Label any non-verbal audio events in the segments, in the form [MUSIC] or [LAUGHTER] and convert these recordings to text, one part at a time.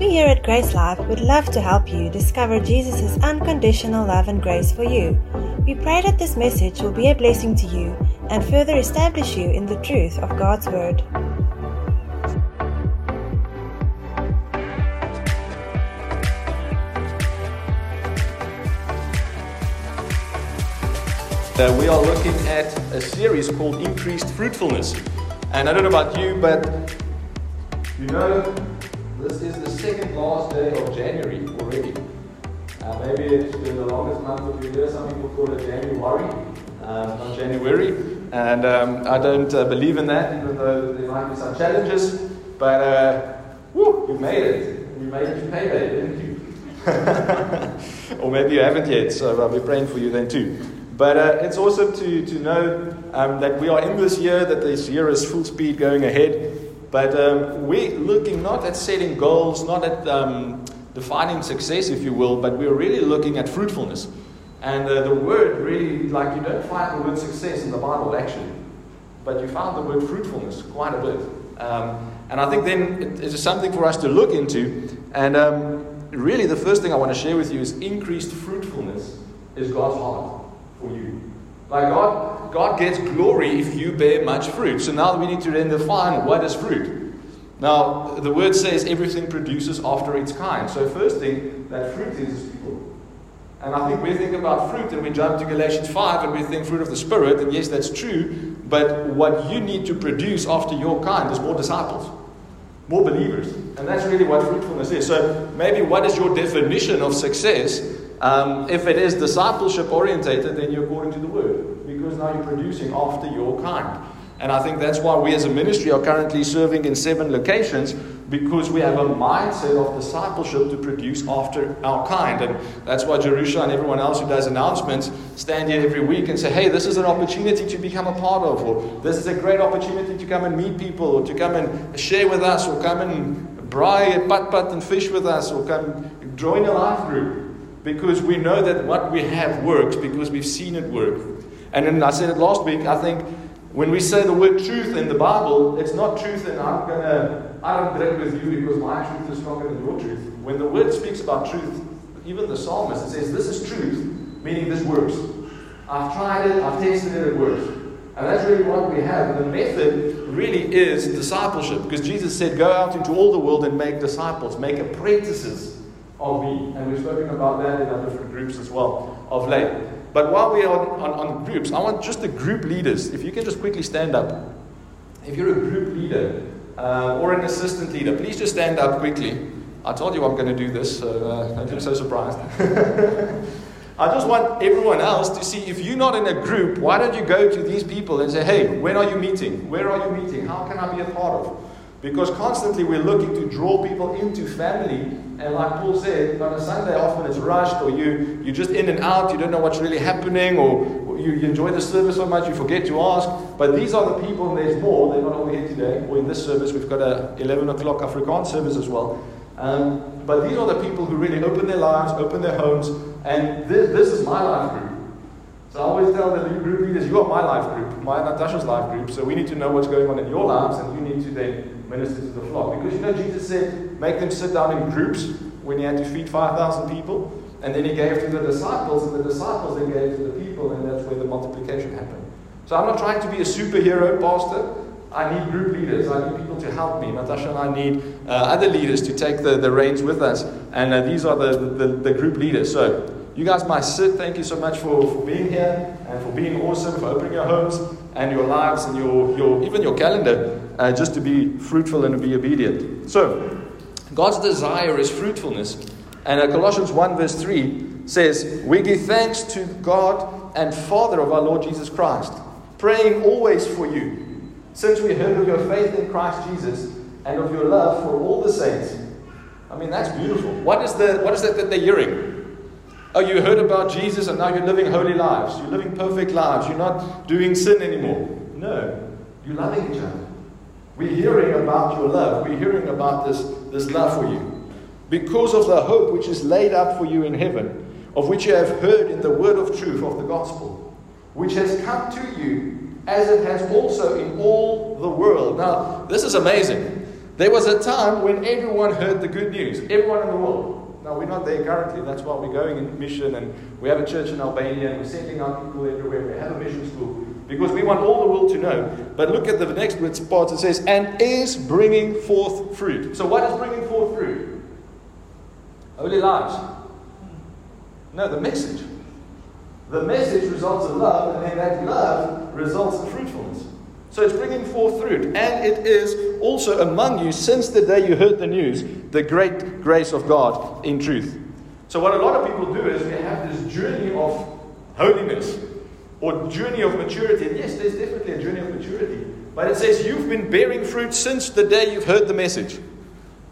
We here at Grace Life would love to help you discover Jesus' unconditional love and grace for you. We pray that this message will be a blessing to you and further establish you in the truth of God's Word. Uh, we are looking at a series called Increased Fruitfulness. And I don't know about you, but you know, this is the second last day of January already. Uh, maybe it's been the longest month of the year. Some people call it January, um, not January. And um, I don't uh, believe in that, even though there might be some challenges. But uh, woo, you made it. You made it payday, didn't you? [LAUGHS] or maybe you haven't yet, so I'll be praying for you then too. But uh, it's awesome to, to know um, that we are in this year, that this year is full speed going ahead. But um, we're looking not at setting goals, not at um, defining success, if you will, but we're really looking at fruitfulness. And uh, the word really, like, you don't find the word success in the Bible actually, but you found the word fruitfulness quite a bit. Um, and I think then it is something for us to look into. And um, really, the first thing I want to share with you is increased fruitfulness is God's heart for you. Like God, God gets glory if you bear much fruit. So now we need to then define what is fruit. Now, the word says everything produces after its kind. So, first thing, that fruit is people. And I think we think about fruit and we jump to Galatians 5 and we think fruit of the Spirit, and yes, that's true. But what you need to produce after your kind is more disciples, more believers. And that's really what fruitfulness is. So, maybe what is your definition of success? Um, if it is discipleship orientated, then you're according to the word, because now you're producing after your kind. And I think that's why we as a ministry are currently serving in seven locations, because we have a mindset of discipleship to produce after our kind. And that's why Jerusha and everyone else who does announcements stand here every week and say, hey, this is an opportunity to become a part of, or this is a great opportunity to come and meet people, or to come and share with us, or come and braai, pat pat, and fish with us, or come join a life group because we know that what we have works because we've seen it work. And then I said it last week, I think when we say the word truth in the Bible, it's not truth and I'm going to, I don't drink with you because my truth is stronger than your truth. When the word speaks about truth, even the psalmist, says, This is truth, meaning this works. I've tried it, I've tested it, it works. And that's really what we have. And the method really is discipleship because Jesus said, Go out into all the world and make disciples, make apprentices of me. And we've spoken about that in our different groups as well of late. But while we are on, on, on groups, I want just the group leaders, if you can just quickly stand up. If you're a group leader uh, or an assistant leader, please just stand up quickly. I told you I'm going to do this, so uh, don't be so surprised. [LAUGHS] I just want everyone else to see if you're not in a group, why don't you go to these people and say, hey, when are you meeting? Where are you meeting? How can I be a part of? Because constantly we're looking to draw people into family. And like Paul said, on a Sunday often it's rushed or you, you're just in and out, you don't know what's really happening, or you, you enjoy the service so much you forget to ask. But these are the people, and there's more. They're not all here today. Or in this service, we've got a 11 o'clock Afrikaans service as well. Um, but these are the people who really open their lives, open their homes, and this, this is my life group. So I always tell the group leaders, you are my life group, my Natasha's life group, so we need to know what's going on in your lives, and you need to then minister to the flock. Because you know, Jesus said, make them sit down in groups when he had to feed 5,000 people, and then he gave to the disciples, and the disciples then gave to the people, and that's where the multiplication happened. So I'm not trying to be a superhero pastor. I need group leaders. I need people to help me. Natasha and I need uh, other leaders to take the, the reins with us. And uh, these are the, the, the group leaders. So you guys might sit. Thank you so much for, for being here and for being awesome, for opening your homes and your lives and your, your even your calendar uh, just to be fruitful and to be obedient. So, God's desire is fruitfulness. And uh, Colossians 1, verse 3 says, We give thanks to God and Father of our Lord Jesus Christ, praying always for you since we heard of your faith in Christ Jesus and of your love for all the saints. I mean, that's beautiful. What is, the, what is that that they're hearing? Oh, you heard about Jesus and now you're living holy lives. You're living perfect lives. You're not doing sin anymore. No, you're loving each other. We're hearing about your love. We're hearing about this, this love for you. Because of the hope which is laid up for you in heaven, of which you have heard in the word of truth of the gospel, which has come to you as it has also in all the world. Now, this is amazing. There was a time when everyone heard the good news, everyone in the world. Now, we're not there currently. That's why we're going in mission and we have a church in Albania and we're sending out people everywhere. We have a mission school because we want all the world to know. But look at the next part. It says, and is bringing forth fruit. So, what is bringing forth fruit? Holy lives. No, the message. The message results in love, and then that love results in fruitfulness. So it's bringing forth fruit. And it is also among you, since the day you heard the news, the great grace of God in truth. So, what a lot of people do is they have this journey of holiness or journey of maturity. And yes, there's definitely a journey of maturity. But it says you've been bearing fruit since the day you've heard the message.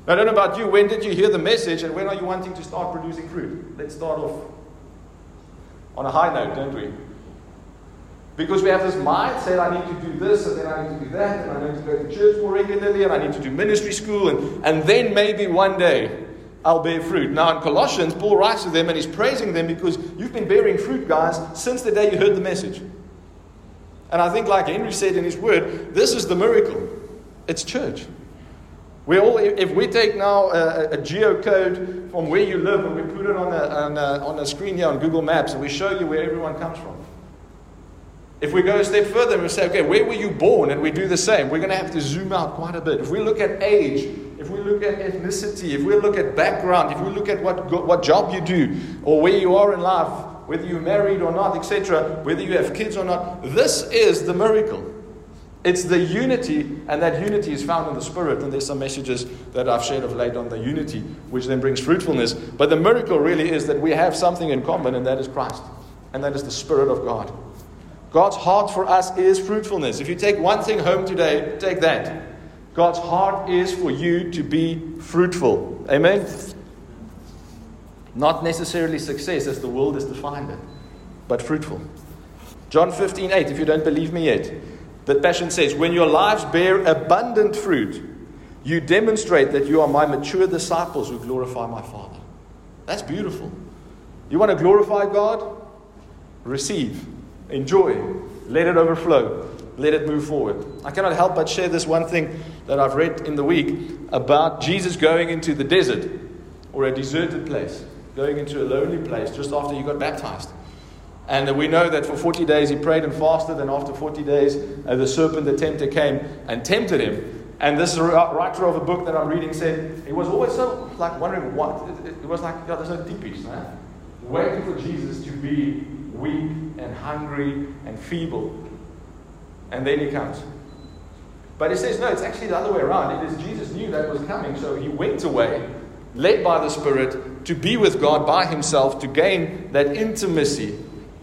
I don't know about you. When did you hear the message and when are you wanting to start producing fruit? Let's start off on a high note, don't we? Because we have this mindset, I need to do this, and then I need to do that, and I need to go to church more regularly, and I need to do ministry school, and, and then maybe one day I'll bear fruit. Now, in Colossians, Paul writes to them and he's praising them because you've been bearing fruit, guys, since the day you heard the message. And I think, like Henry said in his word, this is the miracle. It's church. We all, if we take now a, a geocode from where you live and we put it on a, on, a, on a screen here on Google Maps and we show you where everyone comes from, if we go a step further and we say, okay, where were you born? And we do the same, we're going to have to zoom out quite a bit. If we look at age, if we look at ethnicity, if we look at background, if we look at what, what job you do, or where you are in life, whether you're married or not, etc., whether you have kids or not, this is the miracle. It's the unity, and that unity is found in the Spirit. And there's some messages that I've shared of late on the unity, which then brings fruitfulness. But the miracle really is that we have something in common, and that is Christ, and that is the Spirit of God. God's heart for us is fruitfulness. If you take one thing home today, take that. God's heart is for you to be fruitful. Amen? Not necessarily success as the world has defined it, but fruitful. John 15, 8, if you don't believe me yet. The Passion says, When your lives bear abundant fruit, you demonstrate that you are my mature disciples who glorify my Father. That's beautiful. You want to glorify God? Receive. Enjoy. Let it overflow. Let it move forward. I cannot help but share this one thing that I've read in the week about Jesus going into the desert or a deserted place, going into a lonely place just after he got baptized. And we know that for 40 days he prayed and fasted, and after 40 days, uh, the serpent, the tempter, came and tempted him. And this writer of a book that I'm reading said he was always so like wondering what. It, it, was like, yeah, there's no tippies, man. Waiting for Jesus to be weak and hungry and feeble. And then he comes. But he says, no, it's actually the other way around. It is Jesus knew that was coming, so he went away, led by the Spirit, to be with God by himself, to gain that intimacy,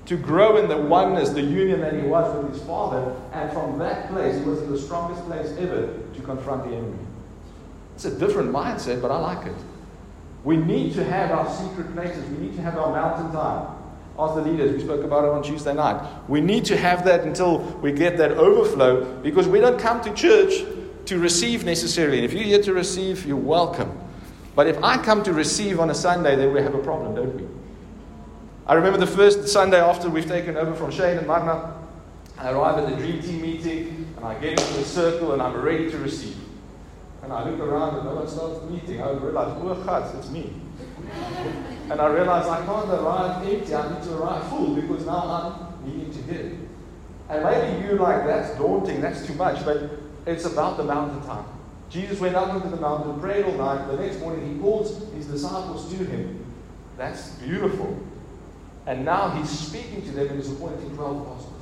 to grow in the oneness, the union that he was with his Father. And from that place, he was in the strongest place ever to confront the enemy. It's a different mindset, but I like it. We need to have our secret places. We need to have our mountain time. Ask the leaders. We spoke about it on Tuesday night. We need to have that until we get that overflow because we don't come to church to receive necessarily. And if you're here to receive, you're welcome. But if I come to receive on a Sunday, then we have a problem, don't we? I remember the first Sunday after we've taken over from Shane and Magna. I arrive at the Dream Team meeting and I get into the circle and I'm ready to receive. And I look around and no one starts meeting. I realize, oh, God, it's me. [LAUGHS] And I realize I can't arrive empty, I need to arrive full because now I'm needing to hit. And maybe you like, that's daunting, that's too much, but it's about the mountain time. Jesus went up into the mountain, prayed all night. The next morning, he calls his disciples to him. That's beautiful. And now he's speaking to them and he's appointing 12 apostles.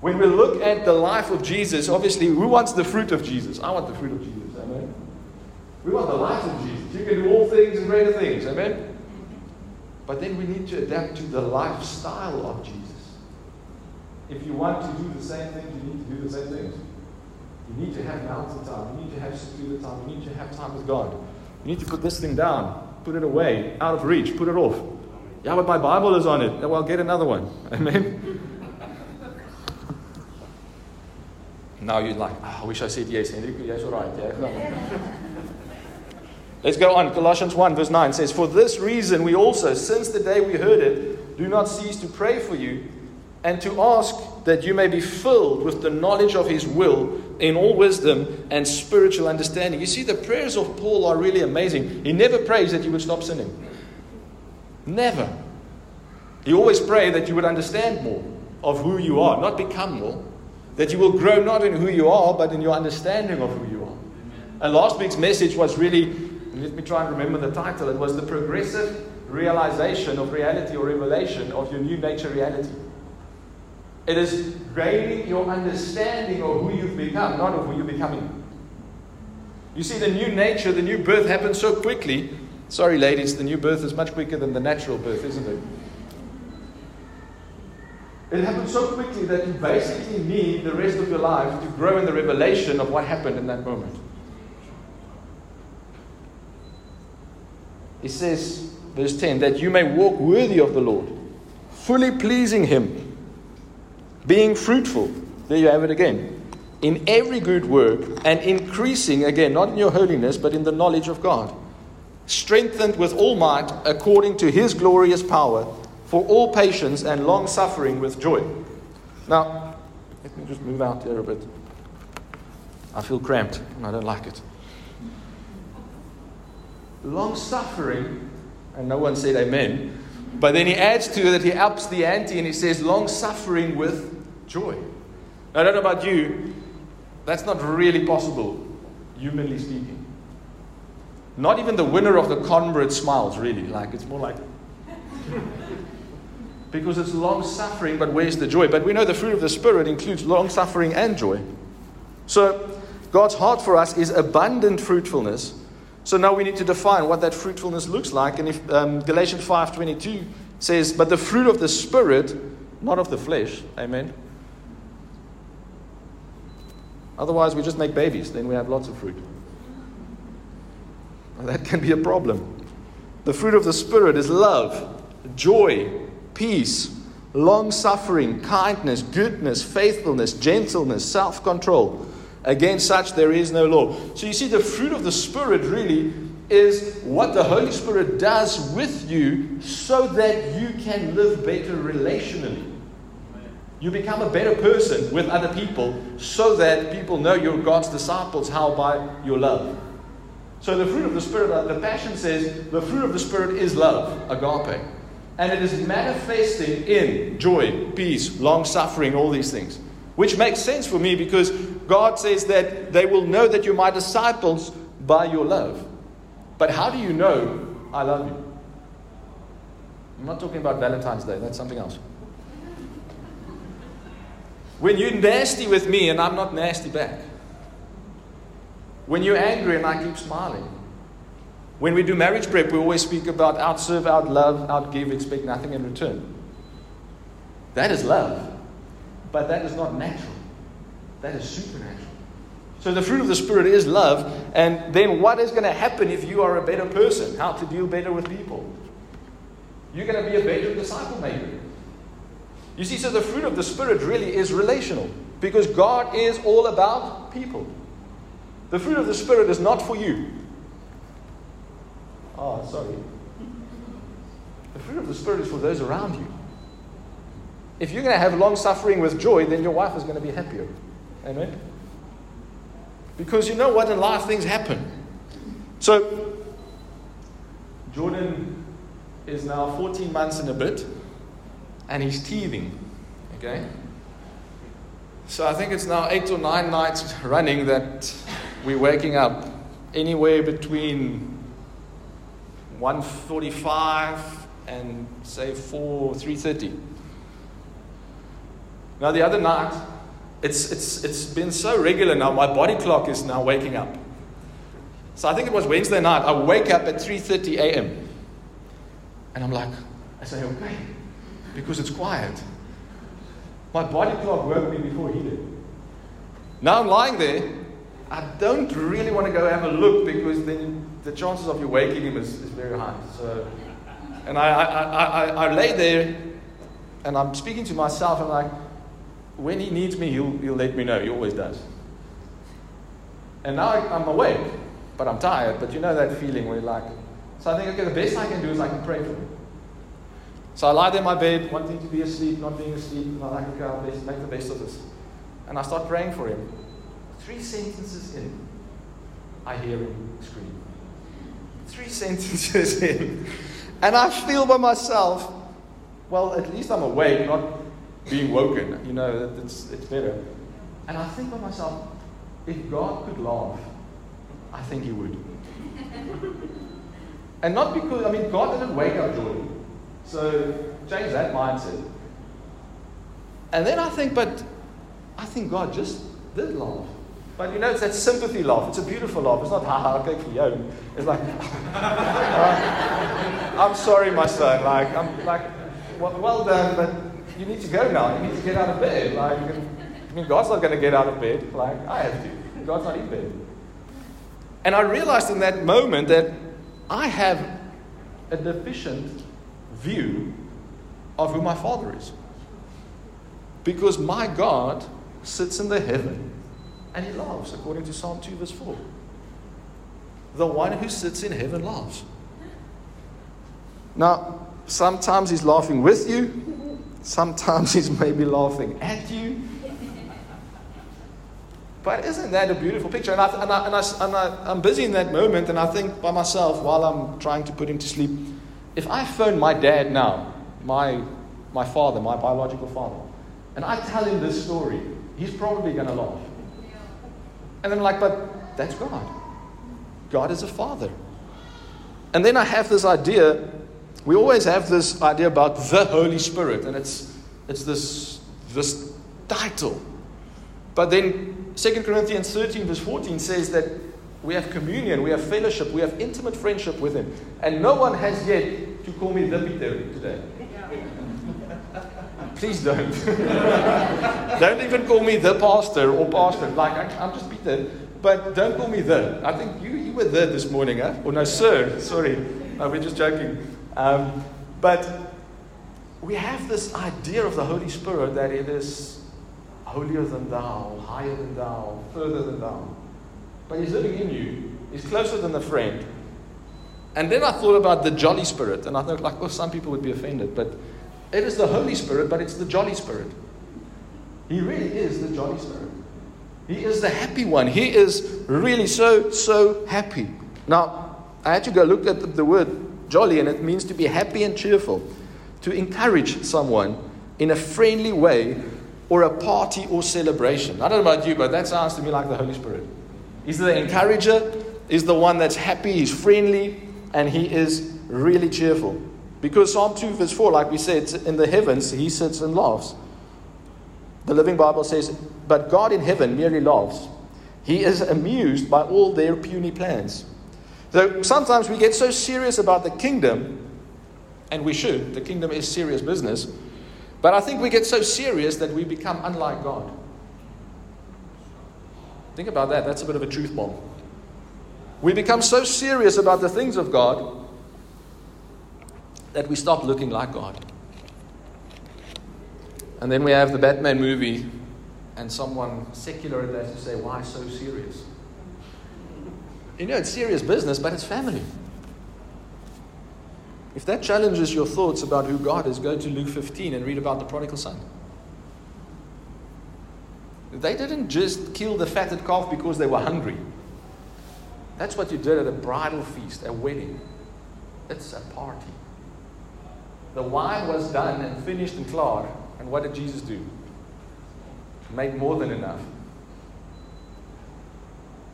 When we look at the life of Jesus, obviously, who wants the fruit of Jesus? I want the fruit of Jesus. Amen. We want the life of Jesus. You can do all things and greater things. Amen? But then we need to adapt to the lifestyle of Jesus. If you want to do the same things, you need to do the same things. You need to have mountain time. You need to have secluded time. You need to have time with God. You need to put this thing down, put it away, out of reach, put it off. Yeah, but my Bible is on it. Well, get another one. [LAUGHS] Amen? Now you're like, oh, I wish I said yes. Yes, all right. Yeah. [LAUGHS] Let's go on. Colossians 1, verse 9 says, For this reason we also, since the day we heard it, do not cease to pray for you and to ask that you may be filled with the knowledge of his will in all wisdom and spiritual understanding. You see, the prayers of Paul are really amazing. He never prays that you would stop sinning. Never. He always prayed that you would understand more of who you are, not become more. That you will grow not in who you are, but in your understanding of who you are. And last week's message was really, let me try and remember the title, it was the progressive realization of reality or revelation of your new nature reality. It is gaining your understanding of who you've become, not of who you're becoming. You see, the new nature, the new birth happens so quickly. Sorry, ladies, the new birth is much quicker than the natural birth, isn't it? It happens so quickly that you basically need the rest of your life to grow in the revelation of what happened in that moment. He says, verse 10, that you may walk worthy of the Lord, fully pleasing Him being fruitful, there you have it again, in every good work and increasing, again, not in your holiness, but in the knowledge of God, strengthened with all might according to his glorious power, for all patience and long suffering with joy. Now, let me just move out here a bit. I feel cramped and I don't like it. Long suffering, and no one said amen, but then he adds to that he ups the ante and he says, long suffering with joy. I don't know about you, that's not really possible, humanly speaking. Not even the winner of the Comrades smiles, really. Like, it's more like. Because it's long suffering, but where's the joy? But we know the fruit of the Spirit includes long suffering and joy. So, God's heart for us is abundant fruitfulness so now we need to define what that fruitfulness looks like. And if um, Galatians 5.22 says, but the fruit of the Spirit, not of the flesh. Amen. Otherwise, we just make babies. Then we have lots of fruit. Well, that can be a problem. The fruit of the Spirit is love, joy, peace, long suffering, kindness, goodness, faithfulness, gentleness, self control. Against such there is no law. So you see, the fruit of the Spirit really is what the Holy Spirit does with you so that you can live better relationally. You become a better person with other people so that people know you're God's disciples. How? By your love. So the fruit of the Spirit, uh, the Passion says, the fruit of the Spirit is love, agape. And it is manifesting in joy, peace, long suffering, all these things. Which makes sense for me because God says that they will know that you're my disciples by your love. But how do you know I love you? I'm not talking about Valentine's Day, that's something else. When you're nasty with me and I'm not nasty back. When you're angry and I keep smiling. When we do marriage prep, we always speak about outserve, outlove, outgive, expect nothing in return. That is love. But that is not natural, that is supernatural. So the fruit of the Spirit is love. And then what is going to happen if you are a better person? How to deal better with people? You're going to be a better disciple maker. You see, so the fruit of the Spirit really is relational because God is all about people. The fruit of the Spirit is not for you. Oh, sorry. The fruit of the Spirit is for those around you. If you're going to have long suffering with joy, then your wife is going to be happier. Amen? Because you know what? In life, things happen. So, Jordan is now 14 months and a bit, and he's teething. Okay? So I think it's now eight or nine nights running that we're waking up anywhere between 1:45 and say 4 3:30. Now, the other night, it's, it's, it's been so regular now, my body clock is now waking up. So I think it was Wednesday night. I wake up at 3.30 a.m. And I'm like, I say, okay, because it's quiet. My body clock woke me before he did. Now I'm lying there. I don't really want to go have a look because then the chances of you waking him is, is very high. So, and I, I, I, I, I lay there and I'm speaking to myself. I'm like, when he needs me, he'll, he'll let me know. He always does. And now I'm awake, but I'm tired. But you know that feeling where you're like, so I think, okay, the best I can do is I can pray for him. So I lie there in my bed, wanting to be asleep, not being asleep, and I'm like, okay, I'll make the best of this. And I start praying for him. Three sentences in, I hear him scream. Three sentences [LAUGHS] in. And I feel by myself, well, at least I'm awake, not being woken. You know, it's, it's better. And I think by myself, if God could laugh, I think He would. [LAUGHS] and not because, I mean, God didn't wake up Jordan. So change that mindset. And then I think, but I think God just did laugh. But you know, it's that sympathy laugh. It's a beautiful laugh. It's not, ha ha, okay, yo. It's like, [LAUGHS] uh, I'm sorry, my son. Like, I'm like, well, well done, but you need to go now. You need to get out of bed. Like, I mean, God's not going to get out of bed. Like, I have to. God's not in bed. And I realized in that moment that I have a deficient view of who my Father is. Because my God sits in the heaven and he laughs, according to Psalm 2, verse 4. The one who sits in heaven laughs. Now, sometimes he's laughing with you, sometimes he's maybe laughing at you. But isn't that a beautiful picture? And, I, and, I, and, I, and I, I'm busy in that moment, and I think by myself while I'm trying to put him to sleep, if I phone my dad now, my, my father, my biological father, and I tell him this story, he's probably going to laugh. And I'm like, but that's God. God is a father. And then I have this idea, we always have this idea about the Holy Spirit, and it's, it's this, this title. But then 2 Corinthians 13, verse 14 says that we have communion, we have fellowship, we have intimate friendship with Him. And no one has yet to call me the Peter today. Please don't. [LAUGHS] don't even call me the pastor or pastor. Like, I'm just Peter. But don't call me the. I think you, you were the this morning, huh? Or no, sir. Sorry. No, we're just joking. Um, but we have this idea of the Holy Spirit that it is holier than thou, higher than thou, further than thou. But He's living in you. He's closer than a friend. And then I thought about the jolly spirit, and I thought, like, well, some people would be offended, but it is the Holy Spirit, but it's the jolly spirit. He really is the jolly spirit. He is the happy one. He is really so, so happy. Now, I had to go look at the word jolly, and it means to be happy and cheerful, to encourage someone in a friendly way, or a party or celebration. I don't know about you, but that sounds to me like the Holy Spirit. He's the encourager, he's the one that's happy, he's friendly, and he is really cheerful. Because Psalm 2, verse 4, like we said, in the heavens, he sits and laughs. The Living Bible says, But God in heaven merely laughs. He is amused by all their puny plans. So sometimes we get so serious about the kingdom, and we should. The kingdom is serious business. But I think we get so serious that we become unlike God. Think about that. That's a bit of a truth bomb. We become so serious about the things of God that we stop looking like God. And then we have the Batman movie, and someone secular at that to say, Why so serious? You know, it's serious business, but it's family. If that challenges your thoughts about who God is, go to Luke 15 and read about the prodigal son. They didn't just kill the fatted calf because they were hungry. That's what you did at a bridal feast, a wedding. It's a party. The wine was done and finished and clear. And what did Jesus do? Make more than enough.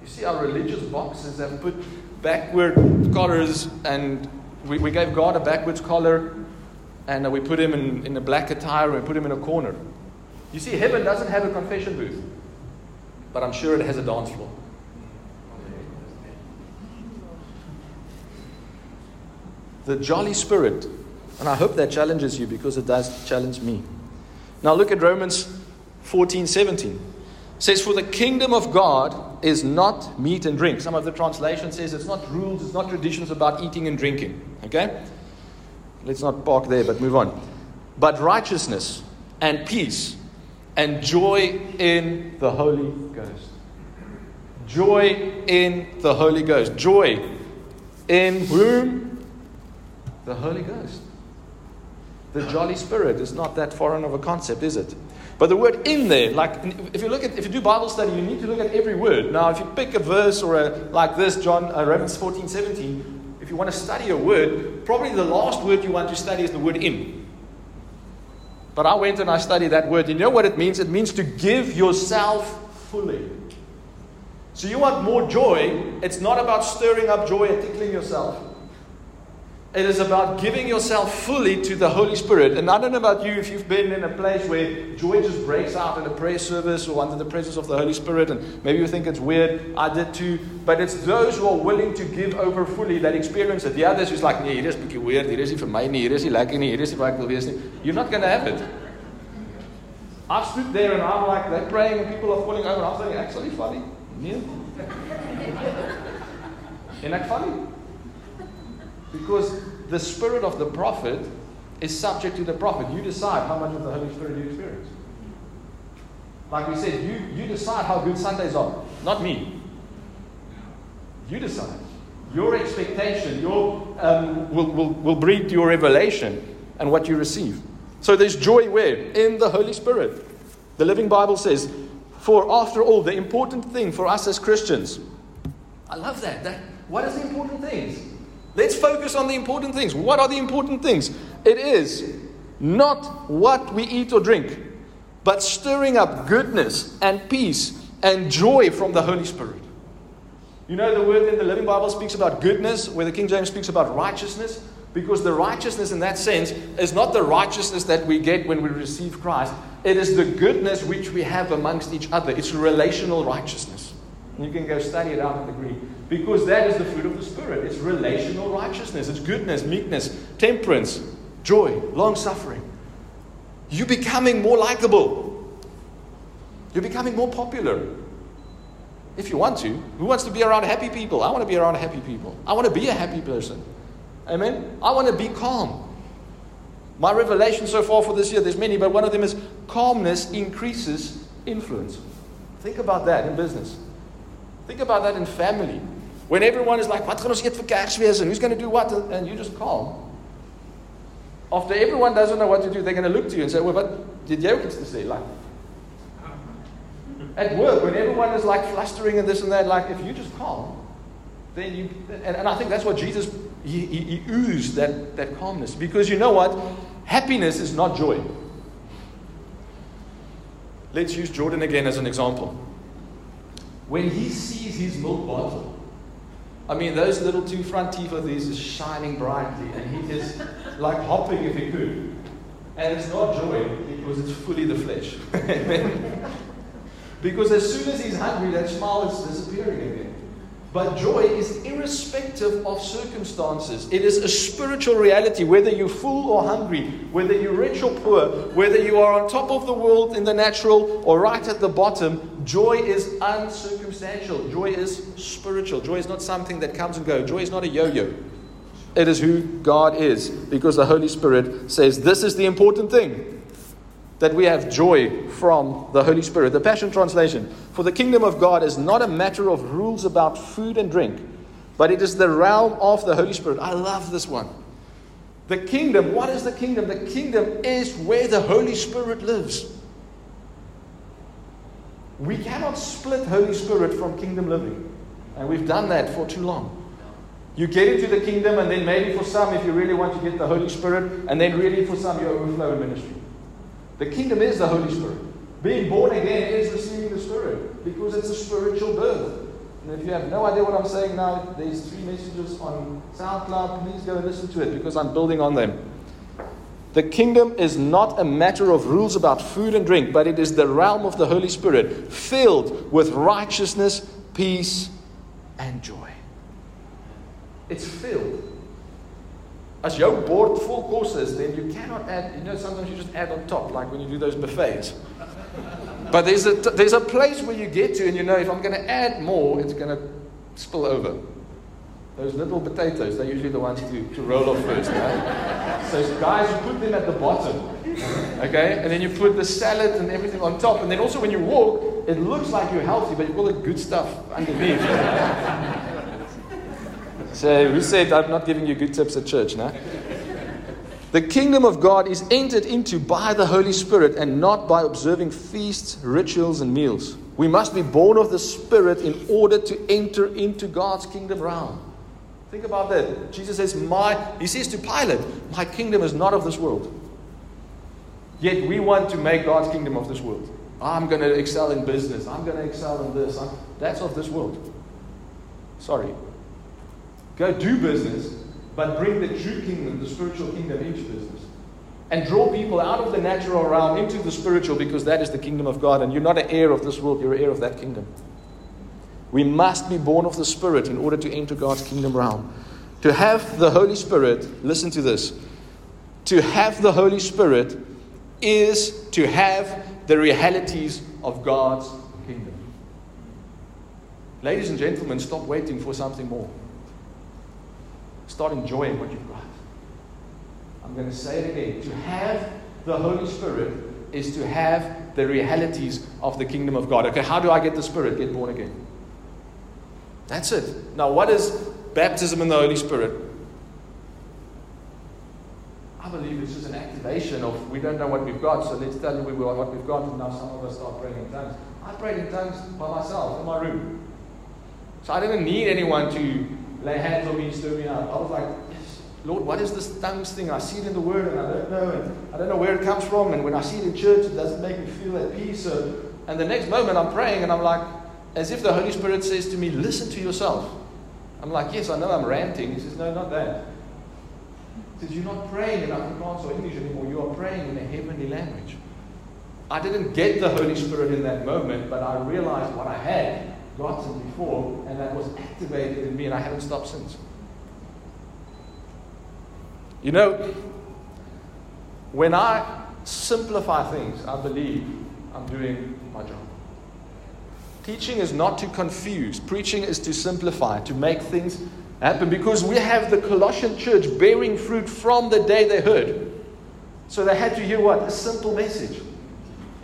You see, our religious boxes have put backward collars, and we, we gave God a backwards collar, and we put him in, in a black attire and we put him in a corner. You see, heaven doesn't have a confession booth, but I'm sure it has a dance floor. The jolly spirit and I hope that challenges you because it does challenge me. Now look at Romans 14 17. It says, For the kingdom of God is not meat and drink. Some of the translation says it's not rules, it's not traditions about eating and drinking. Okay? Let's not park there, but move on. But righteousness and peace and joy in the Holy Ghost. Joy in the Holy Ghost. Joy in whom? The Holy Ghost. The Jolly Spirit is not that foreign of a concept, is it? But the word in there, like if you look at if you do Bible study, you need to look at every word. Now, if you pick a verse or a like this, John uh, Romans 14, 17, if you want to study a word, probably the last word you want to study is the word in. But I went and I studied that word. You know what it means? It means to give yourself fully. So you want more joy, it's not about stirring up joy and tickling yourself. It is about giving yourself fully to the Holy Spirit. And I don't know about you if you've been in a place where joy just breaks out in a prayer service or under the presence of the Holy Spirit, and maybe you think it's weird. I did too. But it's those who are willing to give over fully that experience it. The others who's like, nee, hier is weird, hier is nie vir my nie, hier is nie lekker nie. You're not going to have it. I've stood there and I'm like, they're praying and people are falling over. I'm saying, actually funny. Nee. ek val nie. Because the spirit of the prophet is subject to the prophet. You decide how much of the Holy Spirit you experience. Like we said, you, you decide how good Sundays are, not me. You decide. Your expectation your, um, will, will, will breed your revelation and what you receive. So there's joy where? In the Holy Spirit. The Living Bible says, For after all, the important thing for us as Christians, I love that. that what is the important things? Let's focus on the important things. What are the important things? It is not what we eat or drink, but stirring up goodness and peace and joy from the Holy Spirit. You know, the word in the Living Bible speaks about goodness, where the King James speaks about righteousness, because the righteousness in that sense is not the righteousness that we get when we receive Christ, it is the goodness which we have amongst each other. It's relational righteousness. You can go study it out in the Greek. Because that is the fruit of the Spirit. It's relational righteousness, it's goodness, meekness, temperance, joy, long suffering. You're becoming more likable. You're becoming more popular. If you want to. Who wants to be around happy people? I want to be around happy people. I want to be a happy person. Amen? I want to be calm. My revelation so far for this year, there's many, but one of them is calmness increases influence. Think about that in business. Think about that in family. When everyone is like, wat gaan ons eet vir Kersfees and who's going to do what and you just calm. After everyone doesn't know what to do, they're going to look to you and say, well, what did you iets to say? Like, at work, when everyone is like flustering and this and that, like if you just calm, then you, and, and I think that's what Jesus, he, he, he oozed that, that calmness. Because you know what? Happiness is not joy. Let's use Jordan again as an example. When he sees his milk bottle, I mean, those little two front teeth of these is shining brightly, and he is like hopping if he could. And it's not joy because it's fully the flesh. [LAUGHS] because as soon as he's hungry, that smile is disappearing again. But joy is irrespective of circumstances. It is a spiritual reality, whether you're full or hungry, whether you're rich or poor, whether you are on top of the world in the natural or right at the bottom. Joy is uncircumstantial. Joy is spiritual. Joy is not something that comes and goes. Joy is not a yo yo. It is who God is, because the Holy Spirit says this is the important thing that we have joy from the Holy Spirit. The Passion Translation For the kingdom of God is not a matter of rules about food and drink, but it is the realm of the Holy Spirit. I love this one. The kingdom, what is the kingdom? The kingdom is where the Holy Spirit lives. We cannot split Holy Spirit from kingdom living. And we've done that for too long. You get into the kingdom, and then maybe for some, if you really want to get the Holy Spirit, and then really for some, you overflow in ministry. The kingdom is the Holy Spirit. Being born again is receiving the Spirit because it's a spiritual birth. And if you have no idea what I'm saying now, there's three messages on SoundCloud. Please go and listen to it because I'm building on them. The kingdom is not a matter of rules about food and drink, but it is the realm of the Holy Spirit, filled with righteousness, peace, and joy. It's filled As jou bord vol kos is, then you cannot add, you know, sometimes you just add on top, like when you do those buffets. But there's a, there's a place where you get to, and you know, if I'm going to add more, it's going to spill over. Those little potatoes, they're usually the ones to, to roll off first. Right? So, guys, you put them at the bottom. Okay? And then you put the salad and everything on top. And then also, when you walk, it looks like you're healthy, but you've got the good stuff underneath. So, who said I'm not giving you good tips at church, now? The kingdom of God is entered into by the Holy Spirit and not by observing feasts, rituals, and meals. We must be born of the Spirit in order to enter into God's kingdom realm. Think about that. Jesus says, My he says to Pilate, My kingdom is not of this world. Yet we want to make God's kingdom of this world. I'm going to excel in business. I'm going to excel in this. I'm, that's of this world. Sorry. Go do business, but bring the true kingdom, the spiritual kingdom, into business. And draw people out of the natural realm into the spiritual because that is the kingdom of God. And you're not an heir of this world, you're an heir of that kingdom. We must be born of the Spirit in order to enter God's kingdom realm. To have the Holy Spirit, listen to this. To have the Holy Spirit is to have the realities of God's kingdom. Ladies and gentlemen, stop waiting for something more. Start enjoying what you've got. I'm going to say it again. To have the Holy Spirit is to have the realities of the kingdom of God. Okay, how do I get the Spirit? Get born again. That's it. Now, what is baptism in the Holy Spirit? I believe it's just an activation of we don't know what we've got, so let's tell you what we've got, and now some of us start praying in tongues. I prayed in tongues by myself in my room. So I didn't need anyone to lay hands on me and stir me up. I was like, Lord, what is this tongues thing? I see it in the Word and I don't know, and I don't know where it comes from, and when I see it in church, it doesn't make me feel at peace. So, and the next moment I'm praying and I'm like, as if the Holy Spirit says to me, listen to yourself. I'm like, yes, I know I'm ranting. He says, no, not that. He says, You're not praying in Afrikaans or English anymore. You are praying in a heavenly language. I didn't get the Holy Spirit in that moment, but I realized what I had gotten before, and that was activated in me, and I haven't stopped since. You know, when I simplify things, I believe I'm doing my job. Teaching is not to confuse, preaching is to simplify, to make things happen because we have the Colossian church bearing fruit from the day they heard. So they had to hear what? A simple message.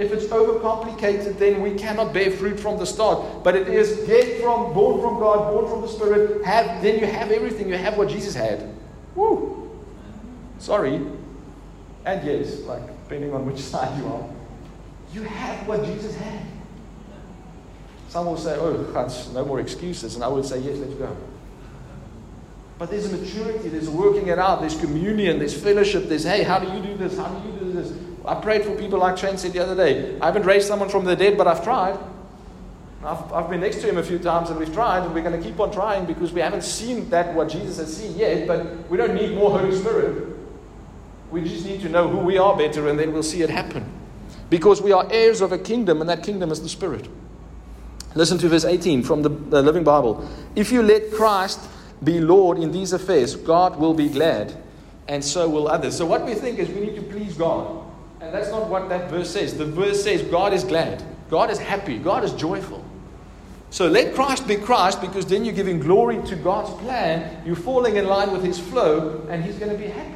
If it's overcomplicated, then we cannot bear fruit from the start. But it is get from, born from God, born from the Spirit, have then you have everything. You have what Jesus had. Woo! Sorry. And yes, like depending on which [LAUGHS] side you are. You have what Jesus had. Some will say, oh, that's no more excuses. And I would say, yes, let's go. But there's a maturity, there's a working it out, there's communion, there's fellowship, there's, hey, how do you do this? How do you do this? I prayed for people like Trent said the other day. I haven't raised someone from the dead, but I've tried. I've, I've been next to him a few times and we've tried, and we're going to keep on trying because we haven't seen that what Jesus has seen yet, but we don't need more Holy Spirit. We just need to know who we are better, and then we'll see it happen. Because we are heirs of a kingdom, and that kingdom is the Spirit. Listen to verse 18 from the, the Living Bible. If you let Christ be Lord in these affairs, God will be glad, and so will others. So, what we think is we need to please God. And that's not what that verse says. The verse says God is glad, God is happy, God is joyful. So let Christ be Christ because then you're giving glory to God's plan. You're falling in line with His flow, and He's going to be happy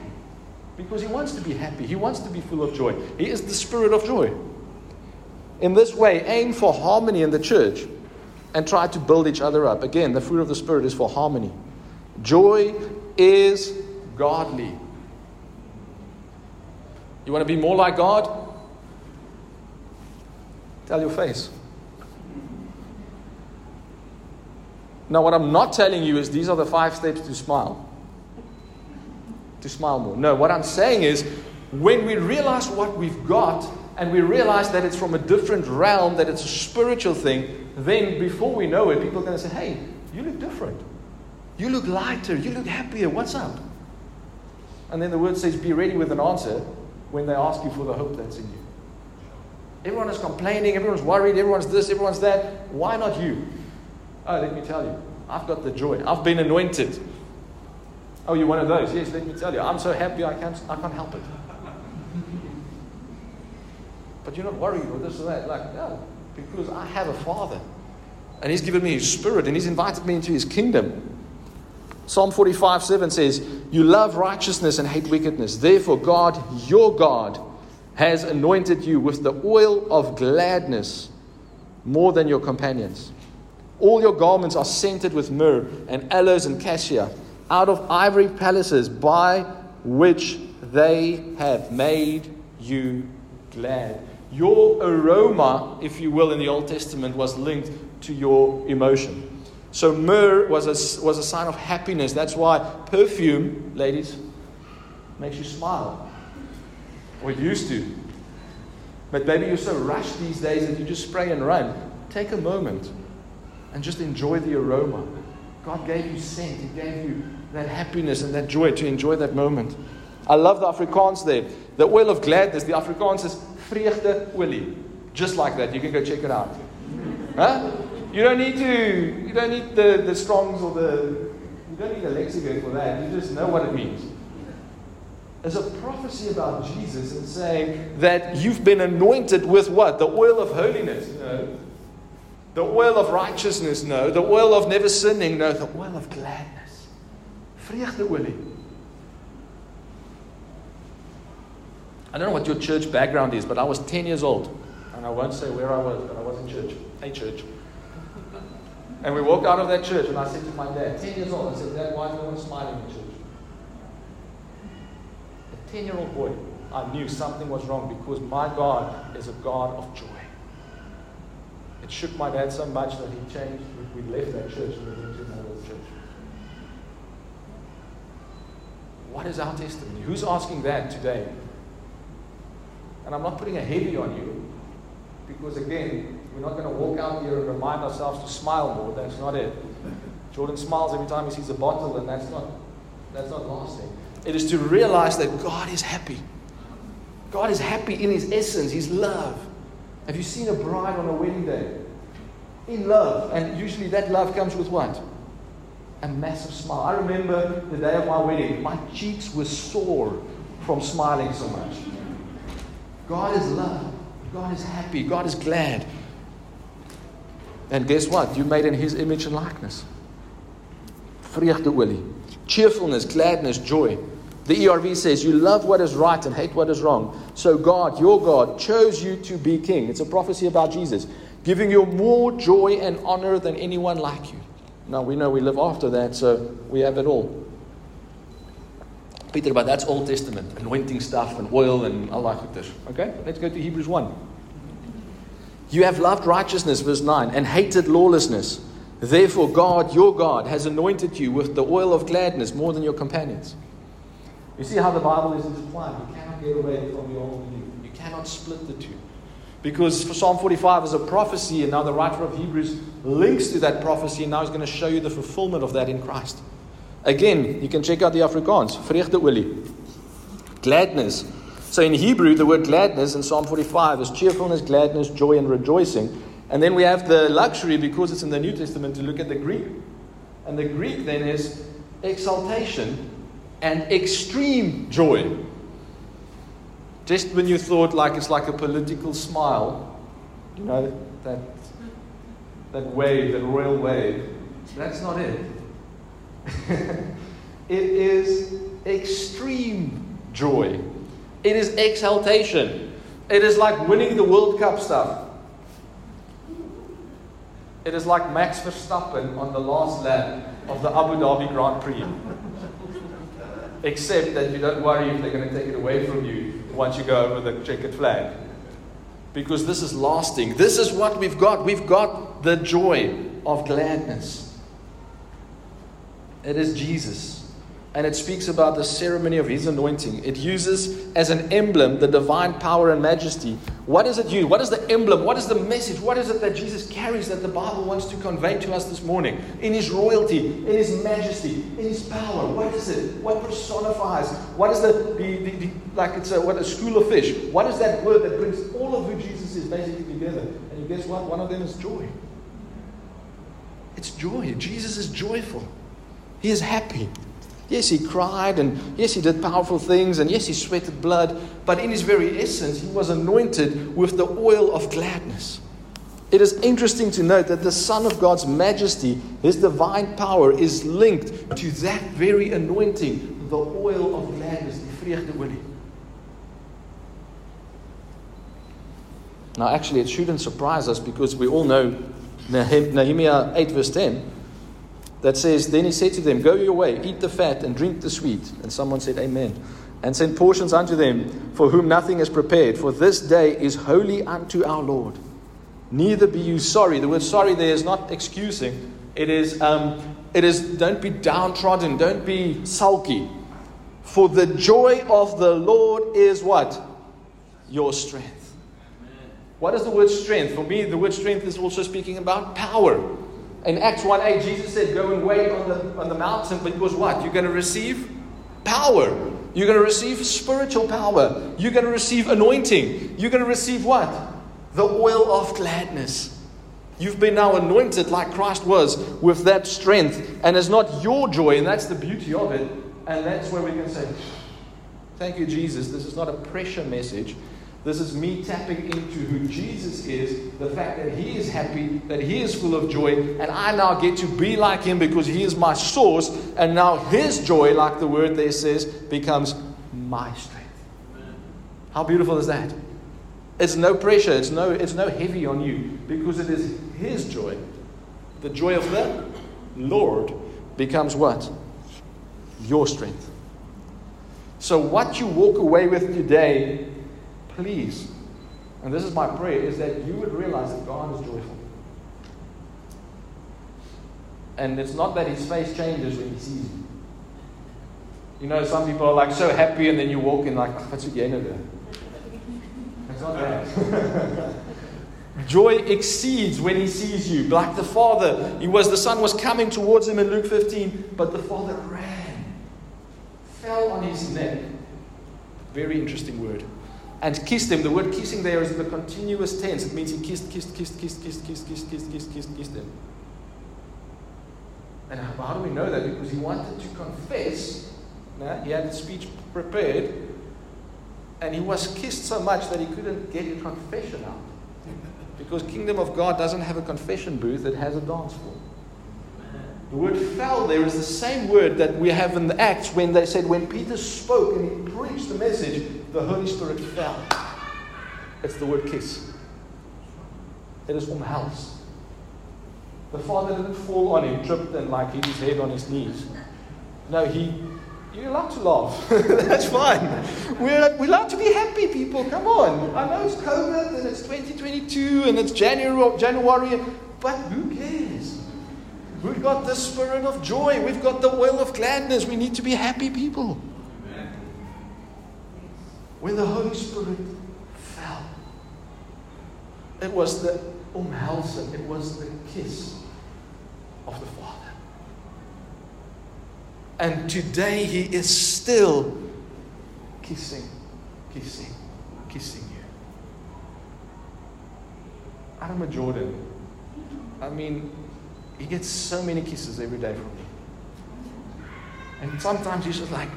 because He wants to be happy. He wants to be full of joy. He is the Spirit of joy. In this way, aim for harmony in the church and try to build each other up. Again, the fruit of the Spirit is for harmony. Joy is godly. You want to be more like God? Tell your face. Now, what I'm not telling you is these are the five steps to smile. To smile more. No, what I'm saying is when we realize what we've got and we realize that it's from a different realm, that it's a spiritual thing, then before we know it, people are going to say, hey, you look different. You look lighter. You look happier. What's up? And then the word says, Be ready with an answer when they ask you for the hope that's in you. Everyone is complaining. Everyone's worried. Everyone's this. Everyone's that. Why not you? Oh, let me tell you. I've got the joy. I've been anointed. Oh, you're one of those? Yes, let me tell you. I'm so happy I can't, I can't help it. But you're not worried or this or that. Like, no, because I have a father. And he's given me his spirit and he's invited me into his kingdom. Psalm 45 7 says, You love righteousness and hate wickedness. Therefore, God, your God, has anointed you with the oil of gladness more than your companions. All your garments are scented with myrrh and aloes and cassia, out of ivory palaces by which they have made you glad. Your aroma, if you will, in the Old Testament was linked to your emotion. So myrrh was a, was a sign of happiness. That's why perfume, ladies, makes you smile. Or used to. But maybe you're so rushed these days that you just spray and run. Take a moment and just enjoy the aroma. God gave you scent, He gave you that happiness and that joy to enjoy that moment. I love the Afrikaans there. The oil of gladness, the Afrikaans is vreugde olie. Just like that. You can go check it out. Huh? You don't need to, you don't need the, the Strongs or the, you don't need a lexicon for that. You just know what it means. It's a prophecy about Jesus and saying that you've been anointed with what? The oil of holiness. No. The oil of righteousness. No. The oil of never sinning. No. The oil of gladness. Vreugde olie. I don't know what your church background is, but I was 10 years old. And I won't say where I was, but I was in church, a church. And we walked out of that church, and I said to my dad, 10 years old, I said, Dad, why is no one smiling in church? A 10 year old boy, I knew something was wrong because my God is a God of joy. It shook my dad so much that he changed. We left that church and we went to another church. What is our testimony? Who's asking that today? And I'm not putting a heavy on you because, again, we're not going to walk out here and remind ourselves to smile more. That's not it. Jordan smiles every time he sees a bottle, and that's not, that's not lasting. It is to realize that God is happy. God is happy in his essence, his love. Have you seen a bride on a wedding day? In love. And usually that love comes with what? A massive smile. I remember the day of my wedding, my cheeks were sore from smiling so much. God is love. God is happy. God is glad. And guess what? You made in His image and likeness. Cheerfulness, gladness, joy. The ERV says, You love what is right and hate what is wrong. So God, your God, chose you to be king. It's a prophecy about Jesus, giving you more joy and honor than anyone like you. Now we know we live after that, so we have it all. Peter, but that's Old Testament, anointing stuff and oil and all that goodness. Okay, let's go to Hebrews 1. You have loved righteousness, verse 9, and hated lawlessness. Therefore, God, your God, has anointed you with the oil of gladness more than your companions. You see how the Bible is intertwined. You cannot get away from the old and. You cannot split the two. Because Psalm 45 is a prophecy, and now the writer of Hebrews links to that prophecy, and now he's going to show you the fulfillment of that in Christ. Again, you can check out the Afrikaans, vreugdeolie, gladness. So in Hebrew, the word gladness in Psalm 45 is cheerfulness, gladness, joy, and rejoicing. And then we have the luxury, because it's in the New Testament, to look at the Greek. And the Greek then is exaltation and extreme joy. Just when you thought like it's like a political smile, you know, that, that wave, that royal wave, that's not it. [LAUGHS] it is extreme joy. It is exaltation. It is like winning the World Cup stuff. It is like Max Verstappen on the last lap of the Abu Dhabi Grand Prix. Except that you don't worry if they're going to take it away from you once you go over the checkered flag. Because this is lasting. This is what we've got. We've got the joy of gladness. It is Jesus and it speaks about the ceremony of his anointing. It uses as an emblem the divine power and majesty. What does it use? What is the emblem? What is the message? What is it that Jesus carries that the Bible wants to convey to us this morning? In his royalty, in his majesty, in his power. What is it? What personifies? What is the, the, the, the like it's a, what a school of fish? What is that word that brings all of who Jesus is basically together? And you guess what? One of them is joy. It's joy. Jesus is joyful. He is happy. Yes, he cried, and yes, he did powerful things, and yes, he sweated blood, but in his very essence, he was anointed with the oil of gladness. It is interesting to note that the Son of God's majesty, his divine power, is linked to that very anointing, the oil of gladness. Now, actually, it shouldn't surprise us because we all know Nehemiah 8, verse 10 that says, Then he said to them, Go your way, eat the fat and drink the sweet. And someone said, Amen. and send portions unto them for whom nothing is prepared. For this day is holy unto our Lord. Neither be you sorry. The word sorry there is not excusing. It is, um, it is don't be downtrodden, don't be sulky. For the joy of the Lord is what? Your strength. What is the word strength? For me, the word strength is also speaking about power. In Acts 1 8, Jesus said, Go and wait on the, on the mountain because what? You're going to receive power. You're going to receive spiritual power. You're going to receive anointing. You're going to receive what? The oil of gladness. You've been now anointed like Christ was with that strength. And it's not your joy, and that's the beauty of it. And that's where we can say, Thank you, Jesus. This is not a pressure message. This is me tapping into who Jesus is, the fact that He is happy, that He is full of joy, and I now get to be like Him because He is my source, and now His joy, like the word there says, becomes my strength. How beautiful is that? It's no pressure, it's no, it's no heavy on you because it is His joy. The joy of the Lord becomes what? Your strength. So, what you walk away with today please, and this is my prayer, is that you would realize that God is joyful. And it's not that his face changes when he sees you. You know, some people are like so happy, and then you walk in like, what's het jy It's not that. [LAUGHS] Joy exceeds when he sees you. Like the father, he was the son was coming towards him in Luke 15, but the father ran, fell on his neck. Very interesting word and kissed them. The word kissing there is in the continuous tense. It means he kissed, kissed, kissed, kissed, kissed, kissed, kissed, kissed, kissed, kissed, kissed them. And how do we know that? Because he wanted to confess. He had his speech prepared. And he was kissed so much that he couldn't get a confession out. Because kingdom of God doesn't have a confession booth, it has a dance floor. The word fell there is the same word that we have in the Acts when they said, when Peter spoke and he preached the message, the Holy Spirit fell. It's the word kiss. It is omhels. The father didn't fall on him, tripped and like hit his head on his knees. No, he, you're allowed to laugh. [LAUGHS] That's fine. We're, we're allowed to be happy, people. Come on. I know it's COVID and it's 2022 and it's January, January but who cares? We've got the spirit of joy. We've got the oil of gladness. We need to be happy people. Amen. When the Holy Spirit fell, it was the umhelsen, it was the kiss of the Father. And today He is still kissing, kissing, kissing you. Adam Jordan. I mean, he gets so many kisses every day from me. And sometimes he's just like,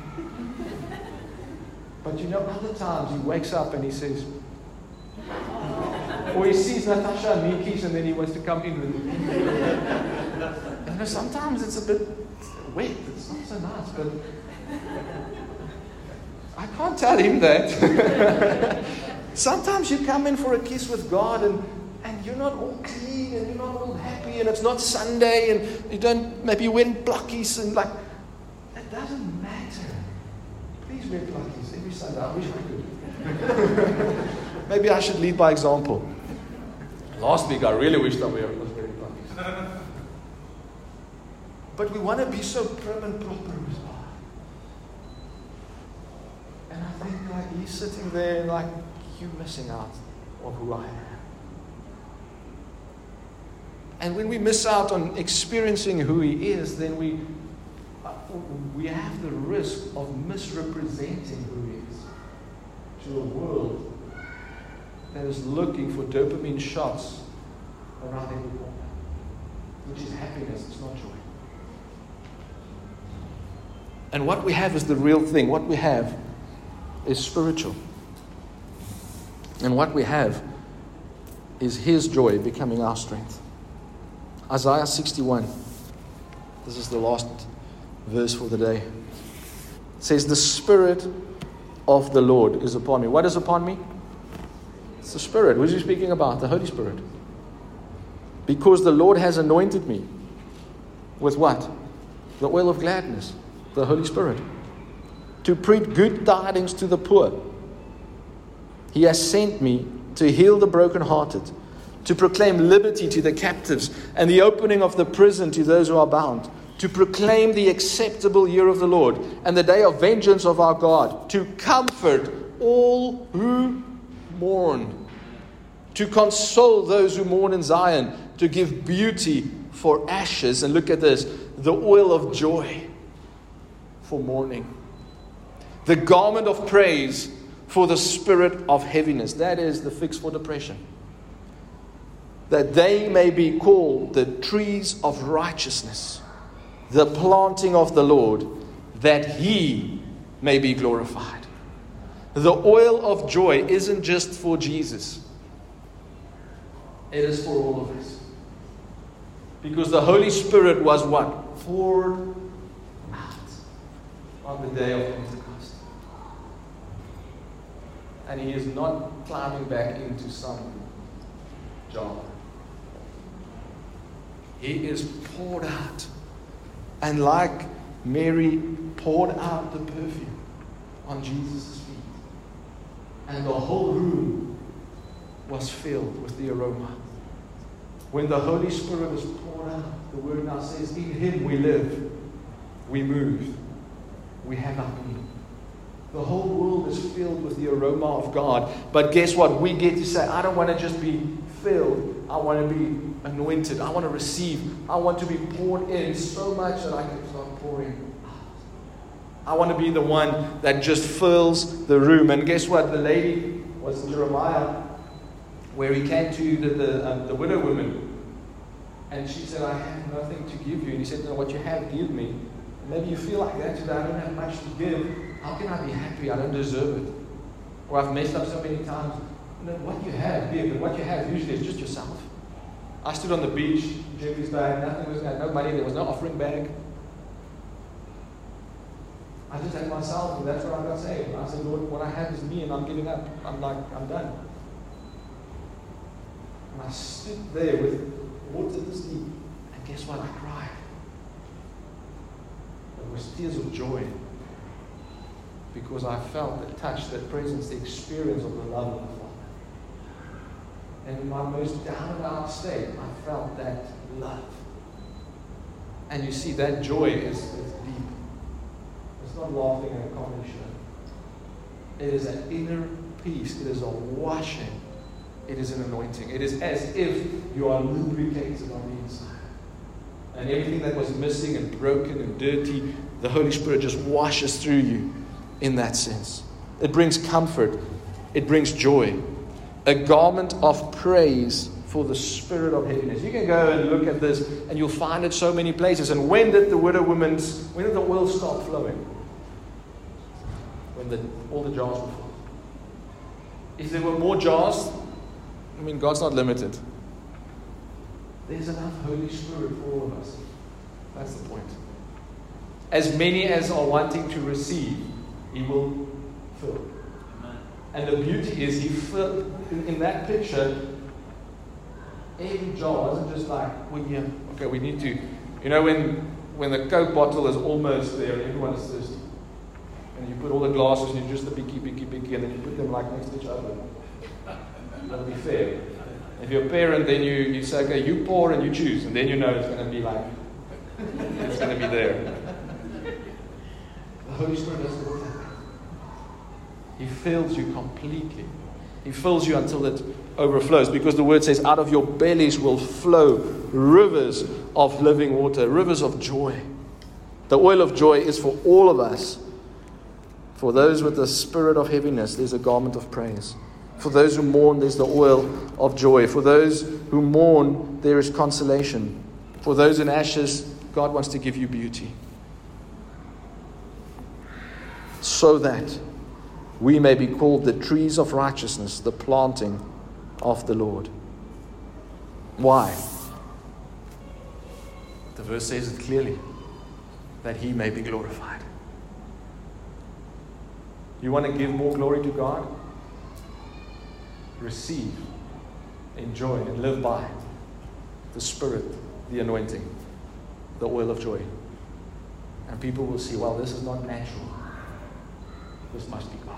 but you know, other times he wakes up and he says, or he sees Natasha and me kiss and then he wants to come in with me. you know, sometimes it's a bit wet, it's not so nice, but I can't tell him that. [LAUGHS] sometimes you come in for a kiss with God and and you're not all clean and you're not all happy and it's not Sunday and you don't maybe you wear blockies and like it doesn't matter. Please wear blockies every Sunday. I wish I could. [LAUGHS] maybe I should lead by example. Last week I really wished I was wearing blockies. [LAUGHS] But we want to be so prim and proper as well. And I think like he's sitting there like you missing out of who I am. And when we miss out on experiencing who He is, then we, we have the risk of misrepresenting who He is to a world that is looking for dopamine shots around every corner, which is happiness, it's not joy. And what we have is the real thing. What we have is spiritual. And what we have is His joy becoming our strength. Isaiah 61. This is the last verse for the day. It says, The Spirit of the Lord is upon me. What is upon me? It's the Spirit. Who's he speaking about? The Holy Spirit. Because the Lord has anointed me with what? The oil of gladness, the Holy Spirit. to preach good tidings to the poor. He has sent me to heal the brokenhearted, to proclaim liberty to the captives, and the opening of the prison to those who are bound, to proclaim the acceptable year of the Lord and the day of vengeance of our God, to comfort all who mourn, to console those who mourn in Zion, to give beauty for ashes. And look at this the oil of joy for mourning, the garment of praise for the spirit of heaviness. That is the fix for depression. That they may be called the trees of righteousness, the planting of the Lord, that he may be glorified. The oil of joy isn't just for Jesus, it is for all of us. Because the Holy Spirit was what? Poured out on the day of Pentecost. And he is not climbing back into some jar. He is poured out. And like Mary poured out the perfume on Jesus' feet, and the whole room was filled with the aroma. When the Holy Spirit is poured out, the word now says, In Him we live, we move, we have our being. The whole world is filled with the aroma of God. But guess what? We get to say, I don't want to just be filled. I want to be anointed. I want to receive. I want to be poured in so much that I can start pouring. I want to be the one that just fills the room. And guess what? The lady was Jeremiah where he came to the, the, um, the widow woman. And she said, I have nothing to give you. And he said, no, What you have, give me. And maybe you feel like that today. I don't have much to give. How can I be happy? I don't deserve it. Or I've messed up so many times. What you have, give. And what you have usually is just yourself. I stood on the beach, Jerry's bag, nothing was there, no money, there was no offering bag. I just had myself, and that's where I got saved. I said, Lord, what I have is me, and I'm giving up. I'm like, I'm done. And I stood there with water this deep. And guess what? I cried. It was tears of joy. Because I felt the touch, the presence, the experience of the love of. And in my most down and out state, I felt that love. And you see, that joy is, is deep. It's not laughing at a comedy show. It is an inner peace. It is a washing it is an anointing. It is as if you are lubricated on the inside. And everything that was missing and broken and dirty, the Holy Spirit just washes through you in that sense. It brings comfort, it brings joy. A garment of praise for the spirit of heaviness. You can go and look at this and you'll find it so many places. And when did the widow woman's, when did the oil stop flowing? When the, all the jars were full. If there were more jars, I mean, God's not limited. There's enough Holy Spirit for all of us. That's the point. As many as are wanting to receive, He will fill. And the beauty is, He filled, in, in that picture, every jar wasn't just like, well, yeah, okay, we need to. You know, when, when the Coke bottle is almost there and everyone is thirsty, and you put all the glasses and you just a bicky, bicky, bicky, and then you put them like next to each other. That'll be fair. If you're a parent, then you, you say, okay, you pour and you choose, and then you know it's going to be like, it's going to be there. The Holy Spirit doesn't work. He fills you completely. He fills you until it overflows because the word says, out of your bellies will flow rivers of living water, rivers of joy. The oil of joy is for all of us. For those with the spirit of heaviness, there's a garment of praise. For those who mourn, there's the oil of joy. For those who mourn, there is consolation. For those in ashes, God wants to give you beauty. So that we may be called the trees of righteousness, the planting of the Lord. Why? The verse says it clearly that he may be glorified. You want to give more glory to God? receive, enjoy, and live by the Spirit, the anointing, the oil of joy. And people will see, well, this is not natural. this must be God.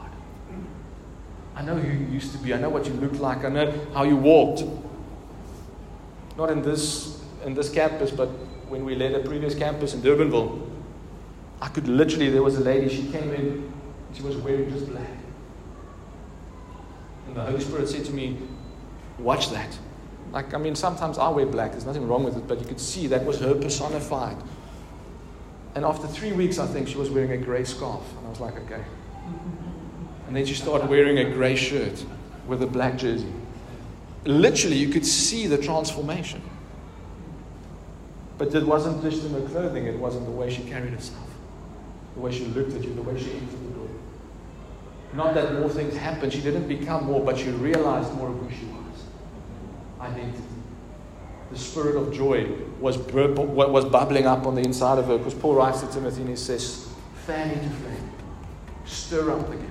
I know who you used to be. I know what you looked like. I know how you walked. Not in this, in this campus, but when we led a previous campus in Durbanville. I could literally, there was a lady, she came in, she was wearing just black. And the Holy Spirit said to me, Watch that. Like, I mean, sometimes I wear black, there's nothing wrong with it, but you could see that was her personified. And after three weeks, I think she was wearing a grey scarf. And I was like, okay. Mm-hmm. And then she started wearing a grey shirt with a black jersey. Literally, you could see the transformation. But it wasn't just in her clothing, it wasn't the way she carried herself, the way she looked at you, the way she entered the door. Not that more things happened, she didn't become more, but she realized more of who she was. Identity. The spirit of joy was, was bubbling up on the inside of her because Paul writes to Timothy and he says, fan into flame, stir up the gift.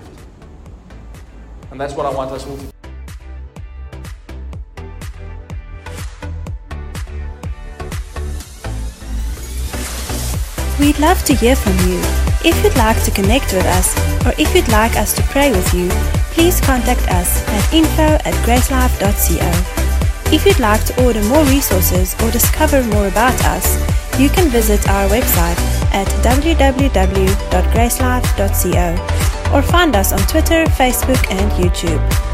And that's what I want us all to We'd love to hear from you. If you'd like to connect with us, or if you'd like us to pray with you, please contact us at info at gracelife.co. If you'd like to order more resources or discover more about us, you can visit our website at www.gracelife.co or find us on Twitter, Facebook, and YouTube.